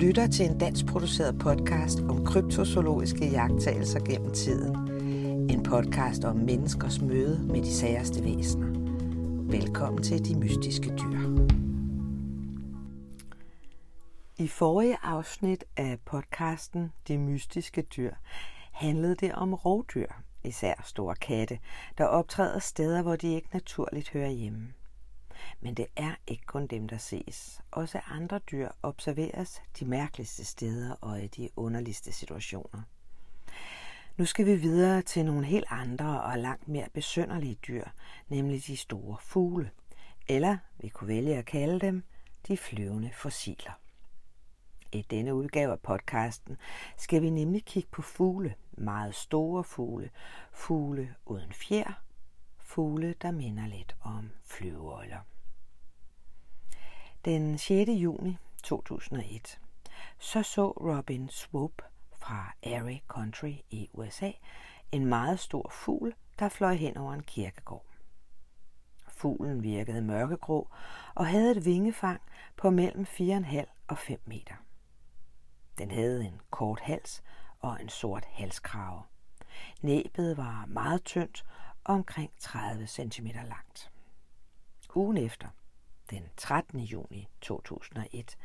lytter til en dansk produceret podcast om kryptozoologiske jagttagelser gennem tiden. En podcast om menneskers møde med de særste væsener. Velkommen til De Mystiske Dyr. I forrige afsnit af podcasten De Mystiske Dyr handlede det om rovdyr, især store katte, der optræder steder, hvor de ikke naturligt hører hjemme. Men det er ikke kun dem, der ses. Også andre dyr observeres de mærkeligste steder og i de underligste situationer. Nu skal vi videre til nogle helt andre og langt mere besønderlige dyr, nemlig de store fugle. Eller vi kunne vælge at kalde dem de flyvende fossiler. I denne udgave af podcasten skal vi nemlig kigge på fugle, meget store fugle, fugle uden fjer, fugle, der minder lidt om flyveøjler. Den 6. juni 2001 så så Robin Swoop fra Erie Country i USA en meget stor fugl, der fløj hen over en kirkegård. Fuglen virkede mørkegrå og havde et vingefang på mellem 4,5 og 5 meter. Den havde en kort hals og en sort halskrave. Næbet var meget tyndt og omkring 30 cm langt. Ugen efter, den 13. juni 2001,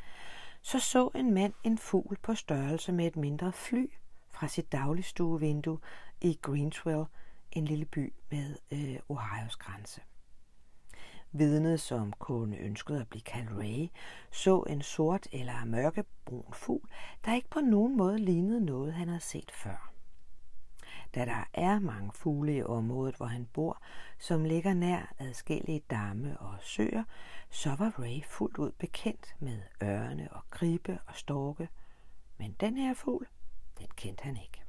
så så en mand en fugl på størrelse med et mindre fly fra sit dagligstuevindue i Greenswell, en lille by med øh, Ohios grænse. Vidnet, som kun ønskede at blive kaldt Ray, så en sort eller mørkebrun fugl, der ikke på nogen måde lignede noget, han havde set før. Da der er mange fugle i området, hvor han bor, som ligger nær adskillige damme og søer, så var Ray fuldt ud bekendt med ørne og gribe og storke. Men den her fugl, den kendte han ikke.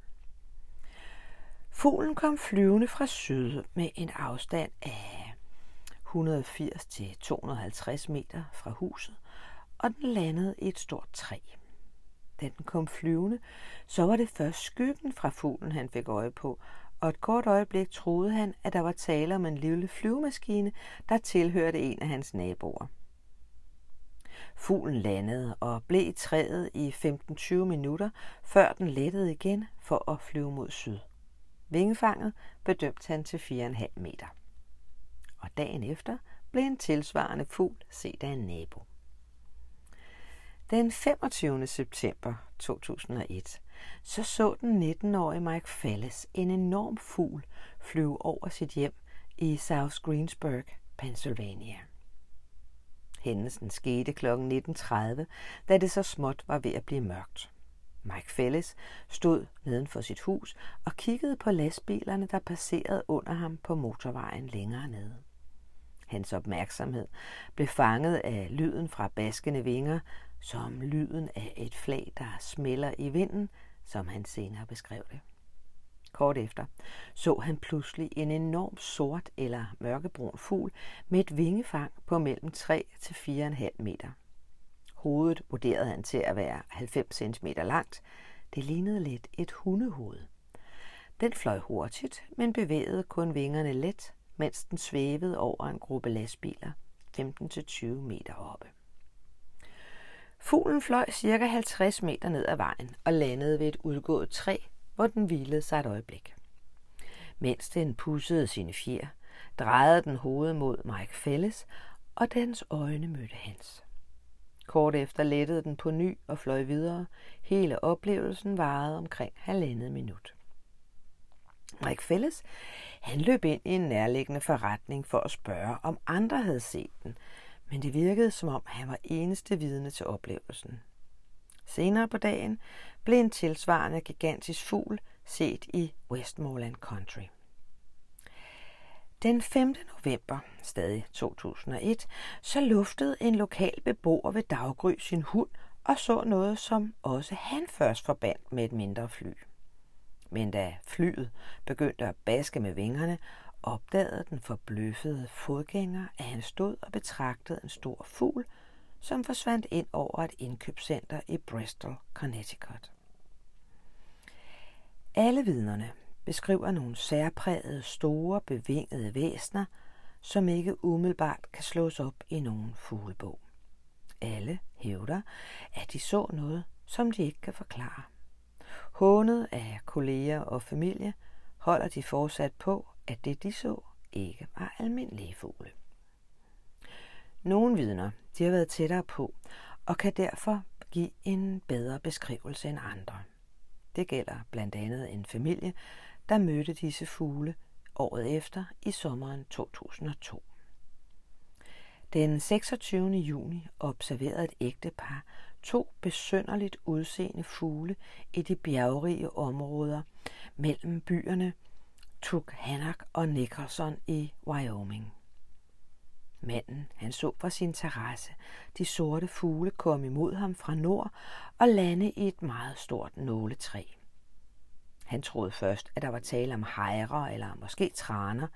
Fuglen kom flyvende fra syd med en afstand af 180 til 250 meter fra huset, og den landede i et stort træ. Da den kom flyvende, så var det først skyggen fra fuglen, han fik øje på, og et kort øjeblik troede han, at der var tale om en lille flyvemaskine, der tilhørte en af hans naboer. Fuglen landede og blev i træet i 15-20 minutter, før den lettede igen for at flyve mod syd. Vingefanget bedømte han til 4,5 meter. Og dagen efter blev en tilsvarende fugl set af en nabo. Den 25. september 2001, så så den 19-årige Mike Fallis en enorm fugl flyve over sit hjem i South Greensburg, Pennsylvania. Hændelsen skete kl. 19.30, da det så småt var ved at blive mørkt. Mike Fellis stod nedenfor sit hus og kiggede på lastbilerne, der passerede under ham på motorvejen længere nede. Hans opmærksomhed blev fanget af lyden fra baskende vinger, som lyden af et flag, der smelter i vinden, som han senere beskrev det. Kort efter så han pludselig en enorm sort eller mørkebrun fugl med et vingefang på mellem 3 til 4,5 meter. Hovedet vurderede han til at være 90 cm langt. Det lignede lidt et hundehoved. Den fløj hurtigt, men bevægede kun vingerne let, mens den svævede over en gruppe lastbiler 15-20 meter oppe. Fuglen fløj cirka 50 meter ned ad vejen og landede ved et udgået træ, hvor den hvilede sig et øjeblik. Mens den pussede sine fjer, drejede den hovedet mod Mike Fælles, og dens øjne mødte hans. Kort efter lettede den på ny og fløj videre. Hele oplevelsen varede omkring halvandet minut. Mike Fælles, han løb ind i en nærliggende forretning for at spørge, om andre havde set den, men det virkede som om han var eneste vidne til oplevelsen. Senere på dagen blev en tilsvarende gigantisk fugl set i Westmoreland Country. Den 5. november, stadig 2001, så luftede en lokal beboer ved daggry sin hund og så noget, som også han først forbandt med et mindre fly. Men da flyet begyndte at baske med vingerne, opdagede den forbløffede fodgænger, at han stod og betragtede en stor fugl, som forsvandt ind over et indkøbscenter i Bristol, Connecticut. Alle vidnerne beskriver nogle særprægede, store, bevingede væsner, som ikke umiddelbart kan slås op i nogen fuglebog. Alle hævder, at de så noget som de ikke kan forklare. Hånet af kolleger og familie holder de fortsat på, at det de så ikke var almindelige fugle. Nogle vidner de har været tættere på og kan derfor give en bedre beskrivelse end andre. Det gælder blandt andet en familie, der mødte disse fugle året efter i sommeren 2002. Den 26. juni observerede et ægtepar to besønderligt udseende fugle i de bjergrige områder mellem byerne Tuckhannock og Nicholson i Wyoming. Manden, han så fra sin terrasse de sorte fugle komme imod ham fra nord og lande i et meget stort nåletræ. Han troede først, at der var tale om hejre eller måske traner,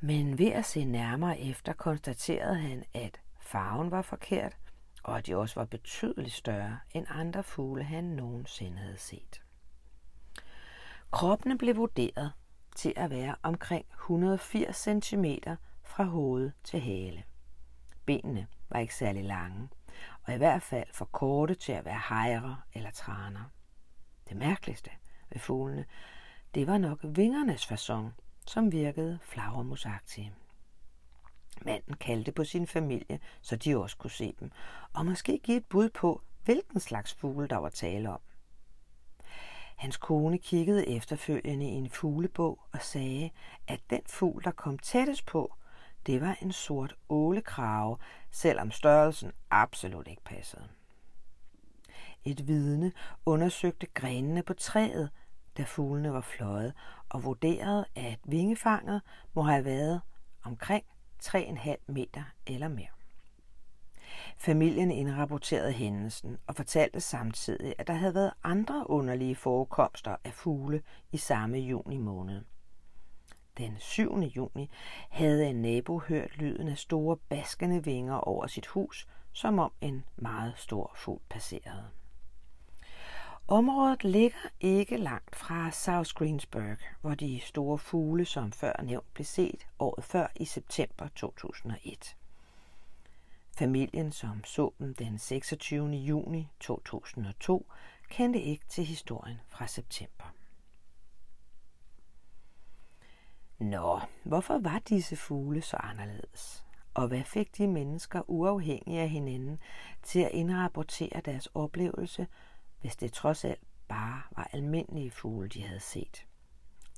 men ved at se nærmere efter konstaterede han, at farven var forkert, og at de også var betydeligt større end andre fugle, han nogensinde havde set. Kroppene blev vurderet til at være omkring 180 cm fra hoved til hale. Benene var ikke særlig lange, og i hvert fald for korte til at være hejre eller traner. Det mærkeligste ved fuglene, det var nok vingernes fason, som virkede flagermusagtige. Manden kaldte på sin familie, så de også kunne se dem, og måske give et bud på, hvilken slags fugle der var tale om. Hans kone kiggede efterfølgende i en fuglebog og sagde, at den fugl, der kom tættest på, det var en sort ålekrave, selvom størrelsen absolut ikke passede. Et vidne undersøgte grenene på træet, da fuglene var fløjet, og vurderede, at vingefanget må have været omkring 3,5 meter eller mere. Familien indrapporterede hændelsen og fortalte samtidig, at der havde været andre underlige forekomster af fugle i samme juni måned. Den 7. juni havde en nabo hørt lyden af store baskende vinger over sit hus, som om en meget stor fugl passerede. Området ligger ikke langt fra South Greensburg, hvor de store fugle, som før nævnt, blev set året før i september 2001. Familien, som så dem den 26. juni 2002, kendte ikke til historien fra september. Nå, hvorfor var disse fugle så anderledes? Og hvad fik de mennesker uafhængige af hinanden til at indrapportere deres oplevelse, hvis det trods alt bare var almindelige fugle, de havde set?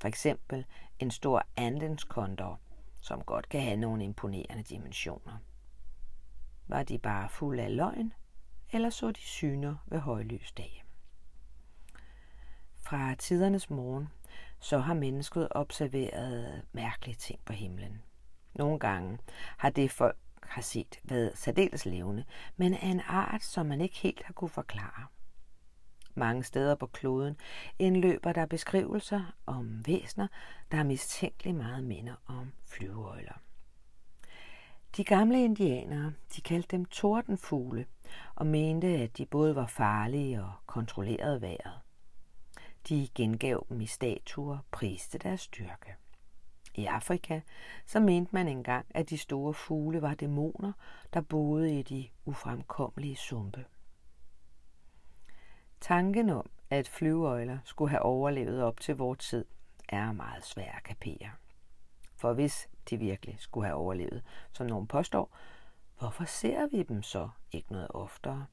For eksempel en stor andenskondor, som godt kan have nogle imponerende dimensioner. Var de bare fulde af løgn, eller så de syner ved højlys dag? Fra tidernes morgen så har mennesket observeret mærkelige ting på himlen. Nogle gange har det folk har set været særdeles levende, men af en art, som man ikke helt har kunne forklare. Mange steder på kloden indløber der beskrivelser om væsner, der er mistænkeligt meget minder om flyveøjler. De gamle indianere, de kaldte dem tordenfugle og mente, at de både var farlige og kontrollerede vejret. De gengav dem i statuer, priste deres styrke. I Afrika så mente man engang, at de store fugle var dæmoner, der boede i de ufremkommelige sumpe. Tanken om, at flyveøjler skulle have overlevet op til vores tid, er meget svær at kapere. For hvis de virkelig skulle have overlevet, som nogen påstår, hvorfor ser vi dem så ikke noget oftere?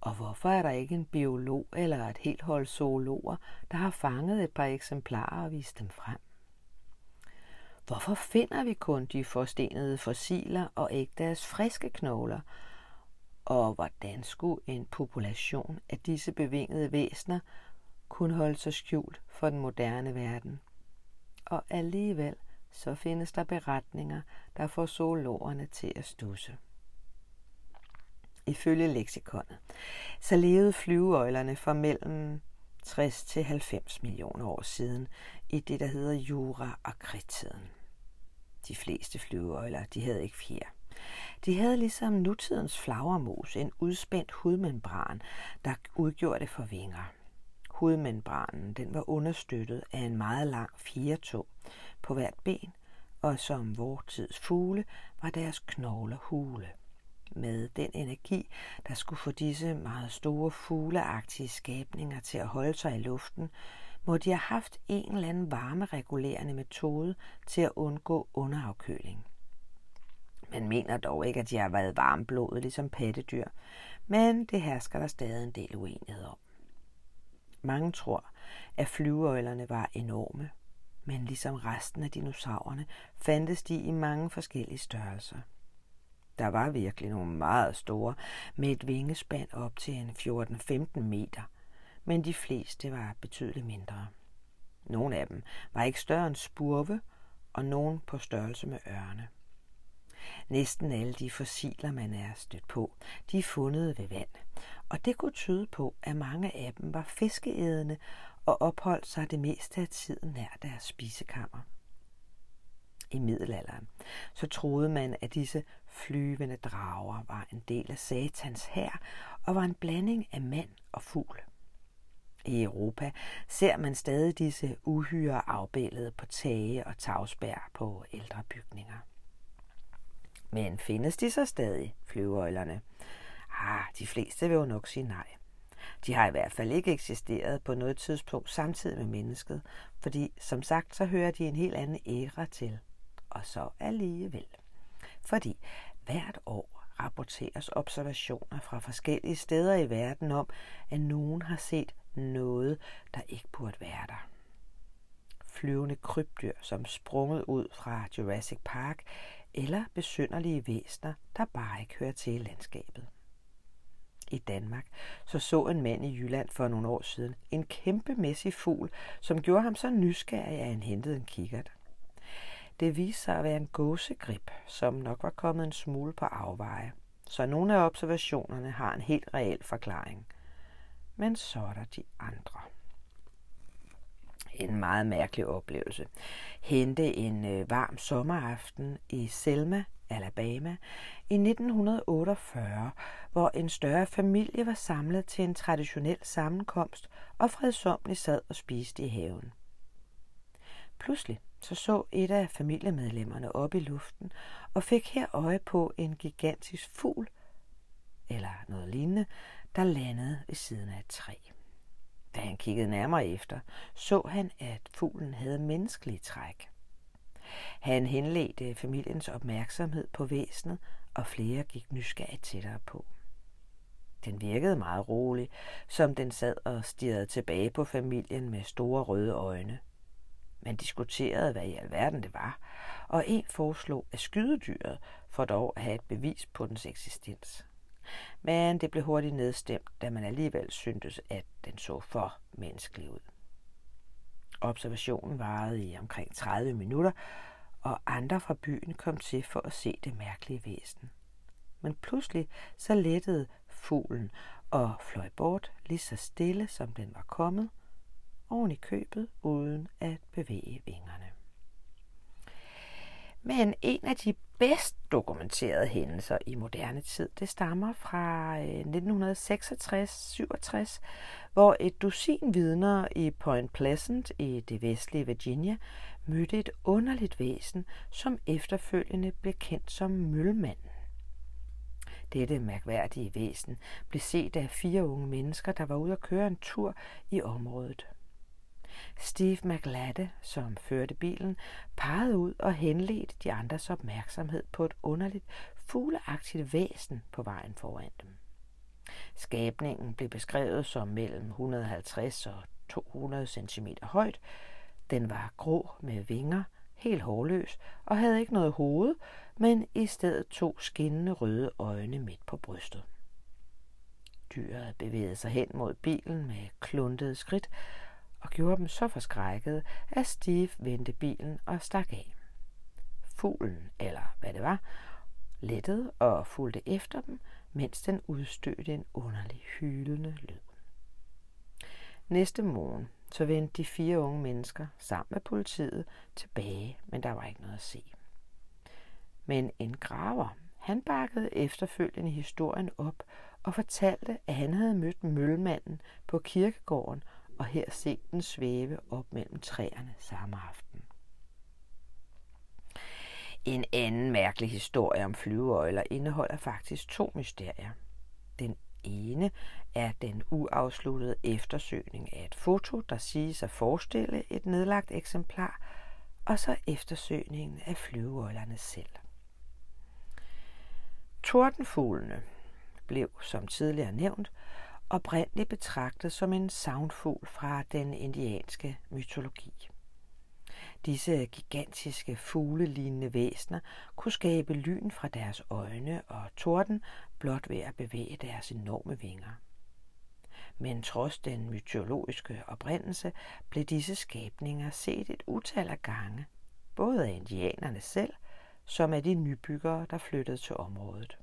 Og hvorfor er der ikke en biolog eller et helt hold zoologer, der har fanget et par eksemplarer og vist dem frem? Hvorfor finder vi kun de forstenede fossiler og ikke deres friske knogler? Og hvordan skulle en population af disse bevingede væsener kunne holde sig skjult for den moderne verden? Og alligevel så findes der beretninger, der får zoologerne til at stusse. Ifølge leksikonet, så levede flyveøjlerne for mellem 60 til 90 millioner år siden i det, der hedder Jura- og kridtiden. De fleste flyveøjler, de havde ikke fjer. De havde ligesom nutidens flagermus en udspændt hudmembran, der udgjorde det for vinger. Hudmembranen den var understøttet af en meget lang fjertog på hvert ben, og som vor tids fugle var deres knogler hule. med den energi, der skulle få disse meget store fugleagtige skabninger til at holde sig i luften, må de have haft en eller anden varmeregulerende metode til at undgå underafkøling. Man mener dog ikke, at de har været varmblodet ligesom pattedyr, men det hersker der stadig en del uenighed om. Mange tror, at flyveøjlerne var enorme, men ligesom resten af dinosaurerne fandtes de i mange forskellige størrelser. Der var virkelig nogle meget store, med et vingespand op til en 14-15 meter, men de fleste var betydeligt mindre. Nogle af dem var ikke større end spurve, og nogen på størrelse med ørne. Næsten alle de fossiler, man er stødt på, de er fundet ved vand, og det kunne tyde på, at mange af dem var fiskeædende og opholdt sig det meste af tiden nær deres spisekammer. I middelalderen så troede man, at disse flyvende drager var en del af satans hær og var en blanding af mand og fugl. I Europa ser man stadig disse uhyre afbilledet på tage og tagsbær på ældre bygninger. Men findes de så stadig, flyveøjlerne? Ah, de fleste vil jo nok sige nej. De har i hvert fald ikke eksisteret på noget tidspunkt samtidig med mennesket, fordi som sagt, så hører de en helt anden æra til. Og så alligevel. Fordi hvert år rapporteres observationer fra forskellige steder i verden om, at nogen har set noget, der ikke burde være der. Flyvende krybdyr, som sprunget ud fra Jurassic Park, eller besynderlige væsner, der bare ikke hører til i landskabet. I Danmark så så en mand i Jylland for nogle år siden en kæmpemæssig fugl, som gjorde ham så nysgerrig, at han hentede en kikkert. Det viste sig at være en gåsegrib, som nok var kommet en smule på afveje, så nogle af observationerne har en helt reel forklaring. Men så er der de andre en meget mærkelig oplevelse. Hente en øh, varm sommeraften i Selma, Alabama, i 1948, hvor en større familie var samlet til en traditionel sammenkomst og fredsomligt sad og spiste i haven. Pludselig så så et af familiemedlemmerne op i luften og fik her øje på en gigantisk fugl, eller noget lignende, der landede ved siden af et træ. Da han kiggede nærmere efter, så han, at fuglen havde menneskelige træk. Han henledte familiens opmærksomhed på væsenet, og flere gik nysgerrigt tættere på. Den virkede meget rolig, som den sad og stirrede tilbage på familien med store røde øjne. Man diskuterede, hvad i alverden det var, og en foreslog at skyde dyret for dog at have et bevis på dens eksistens men det blev hurtigt nedstemt, da man alligevel syntes, at den så for menneskelig ud. Observationen varede i omkring 30 minutter, og andre fra byen kom til for at se det mærkelige væsen. Men pludselig så lettede fuglen og fløj bort lige så stille, som den var kommet, oven i købet uden at bevæge vingerne. Men en af de bedst dokumenterede hændelser i moderne tid, det stammer fra øh, 1966-67, hvor et dusin vidner i Point Pleasant i det vestlige Virginia mødte et underligt væsen, som efterfølgende blev kendt som Mølmanden. Dette mærkværdige væsen blev set af fire unge mennesker, der var ude at køre en tur i området. Steve McLadde, som førte bilen, pegede ud og henledte de andres opmærksomhed på et underligt, fugleagtigt væsen på vejen foran dem. Skabningen blev beskrevet som mellem 150 og 200 cm højt. Den var grå med vinger, helt hårløs og havde ikke noget hoved, men i stedet to skinnende røde øjne midt på brystet. Dyret bevægede sig hen mod bilen med kluntede skridt, og gjorde dem så forskrækkede, at Steve vendte bilen og stak af. Fuglen, eller hvad det var, lettede og fulgte efter dem, mens den udstødte en underlig hylende lyd. Næste morgen så vendte de fire unge mennesker sammen med politiet tilbage, men der var ikke noget at se. Men en graver, han bakkede efterfølgende historien op og fortalte, at han havde mødt møllemanden på kirkegården og her se den svæve op mellem træerne samme aften. En anden mærkelig historie om flyveøjler indeholder faktisk to mysterier. Den ene er den uafsluttede eftersøgning af et foto, der siges at forestille et nedlagt eksemplar, og så eftersøgningen af flyveøjlerne selv. Tordenfuglene blev, som tidligere nævnt, oprindeligt betragtet som en savnfugl fra den indianske mytologi. Disse gigantiske fuglelignende væsner kunne skabe lyn fra deres øjne og torden blot ved at bevæge deres enorme vinger. Men trods den mytologiske oprindelse blev disse skabninger set et utal af gange, både af indianerne selv, som af de nybyggere, der flyttede til området.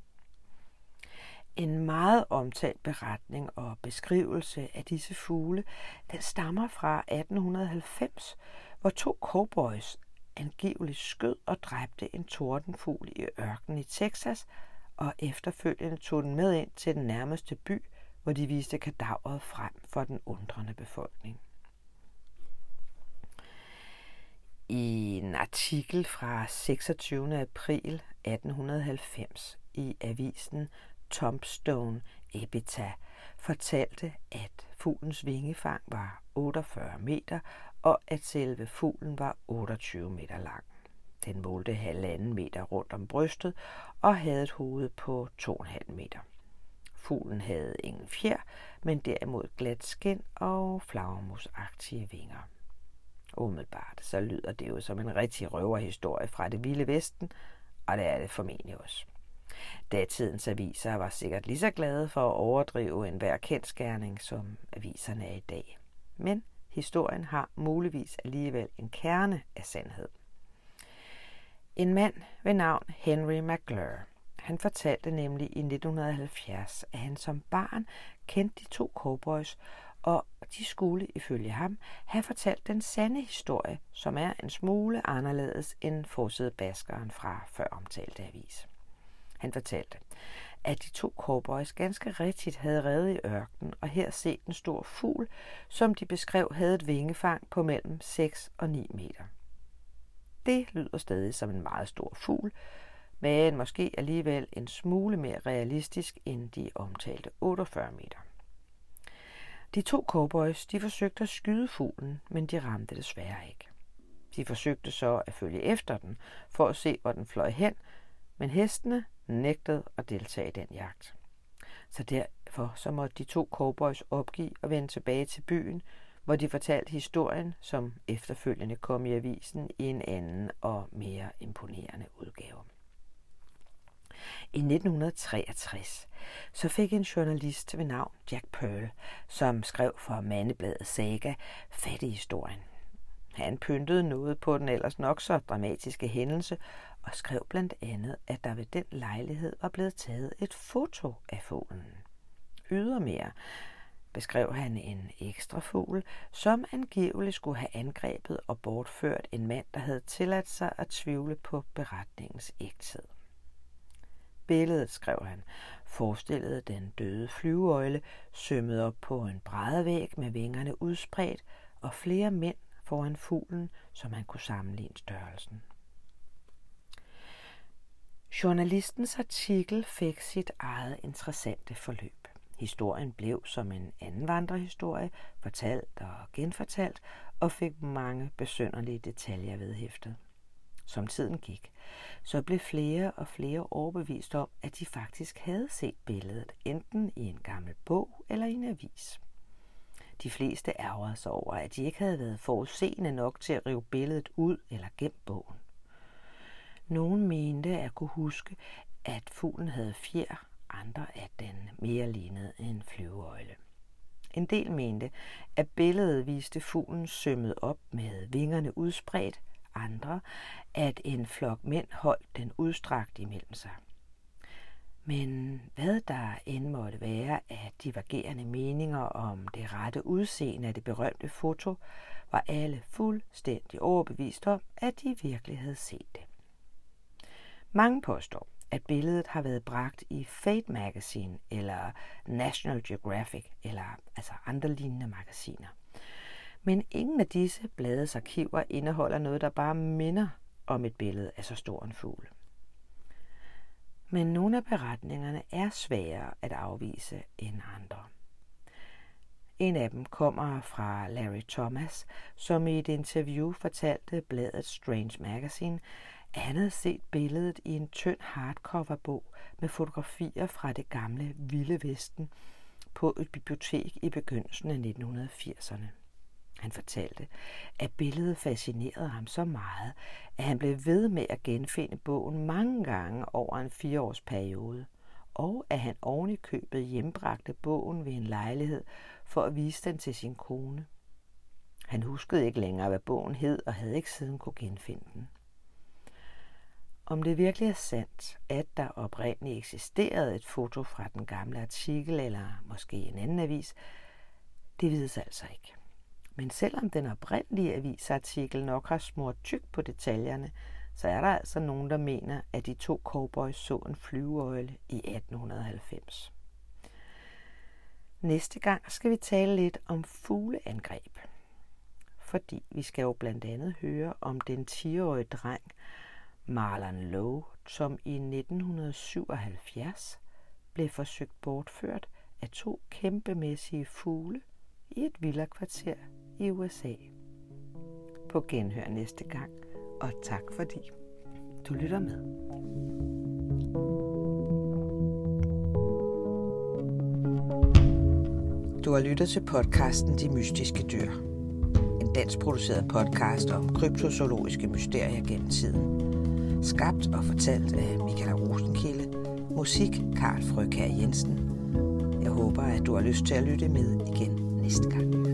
En meget omtalt beretning og beskrivelse af disse fugle, den stammer fra 1890, hvor to cowboys angiveligt skød og dræbte en tordenfugl i ørkenen i Texas, og efterfølgende tog den med ind til den nærmeste by, hvor de viste kadaveret frem for den undrende befolkning. I en artikel fra 26. april 1890 i avisen Tombstone Epitaph fortalte, at fuglens vingefang var 48 meter, og at selve fuglen var 28 meter lang. Den målte halvanden meter rundt om brystet og havde et hoved på 2,5 meter. Fuglen havde ingen fjer, men derimod glat skin og flagermusagtige vinger. Umiddelbart så lyder det jo som en rigtig røverhistorie fra det vilde vesten, og det er det formentlig også. Datidens aviser var sikkert lige så glade for at overdrive enhver kendskærning, som aviserne er i dag. Men historien har muligvis alligevel en kerne af sandhed. En mand ved navn Henry McClure. Han fortalte nemlig i 1970, at han som barn kendte de to cowboys, og de skulle ifølge ham have fortalt den sande historie, som er en smule anderledes end baskeren fra før omtalte avis. Han fortalte, at de to cowboys ganske rigtigt havde reddet i ørkenen og her set en stor fugl, som de beskrev havde et vingefang på mellem 6 og 9 meter. Det lyder stadig som en meget stor fugl, men måske alligevel en smule mere realistisk end de omtalte 48 meter. De to cowboys de forsøgte at skyde fuglen, men de ramte desværre ikke. De forsøgte så at følge efter den for at se, hvor den fløj hen, men hestene nægtede at deltage i den jagt. Så derfor så måtte de to cowboys opgive og vende tilbage til byen, hvor de fortalte historien, som efterfølgende kom i avisen i en anden og mere imponerende udgave. I 1963 så fik en journalist ved navn Jack Pearl, som skrev for Mandebladet Saga, fat i historien. Han pyntede noget på den ellers nok så dramatiske hændelse og skrev blandt andet, at der ved den lejlighed var blevet taget et foto af fuglen. Ydermere beskrev han en ekstra fugl, som angiveligt skulle have angrebet og bortført en mand, der havde tilladt sig at tvivle på beretningens ægthed. Billedet, skrev han, forestillede den døde flyveøjle sømmet op på en brædevæg med vingerne udspredt og flere mænd foran fuglen, som man kunne sammenligne størrelsen. Journalistens artikel fik sit eget interessante forløb. Historien blev som en anden vandrehistorie, fortalt og genfortalt, og fik mange besønderlige detaljer vedhæftet. Som tiden gik, så blev flere og flere overbevist om, at de faktisk havde set billedet, enten i en gammel bog eller i en avis. De fleste ærgerede sig over, at de ikke havde været forudseende nok til at rive billedet ud eller gemme bogen. Nogen mente at kunne huske, at fuglen havde fjer, andre at den mere lignede en flyveøjle. En del mente, at billedet viste fuglen sømmet op med vingerne udspredt, andre, at en flok mænd holdt den udstrakt imellem sig. Men hvad der end måtte være af divergerende meninger om det rette udseende af det berømte foto, var alle fuldstændig overbevist om, at de virkelig havde set det. Mange påstår, at billedet har været bragt i Fate Magazine eller National Geographic eller altså andre lignende magasiner. Men ingen af disse blades arkiver indeholder noget, der bare minder om et billede af så stor en fugl. Men nogle af beretningerne er sværere at afvise end andre. En af dem kommer fra Larry Thomas, som i et interview fortalte bladet Strange Magazine, andet han havde set billedet i en tynd hardcover-bog med fotografier fra det gamle Vilde Vesten på et bibliotek i begyndelsen af 1980'erne. Han fortalte, at billedet fascinerede ham så meget, at han blev ved med at genfinde bogen mange gange over en fireårsperiode, og at han oven i købet hjembragte bogen ved en lejlighed for at vise den til sin kone. Han huskede ikke længere, hvad bogen hed, og havde ikke siden kunne genfinde den. Om det virkelig er sandt, at der oprindeligt eksisterede et foto fra den gamle artikel, eller måske en anden avis, det vides altså ikke. Men selvom den oprindelige avisartikel nok har smurt tyk på detaljerne, så er der altså nogen, der mener, at de to cowboys så en flyveøjle i 1890. Næste gang skal vi tale lidt om fugleangreb. Fordi vi skal jo blandt andet høre om den 10-årige dreng Marlon Lowe, som i 1977 blev forsøgt bortført af to kæmpemæssige fugle i et villakvarter i USA. På genhør næste gang, og tak fordi du lytter med. Du har lyttet til podcasten De Mystiske Dyr. En dansk produceret podcast om kryptozoologiske mysterier gennem tiden. Skabt og fortalt af Michael Rosenkilde. Musik Karl Frøkær Jensen. Jeg håber, at du har lyst til at lytte med igen næste gang.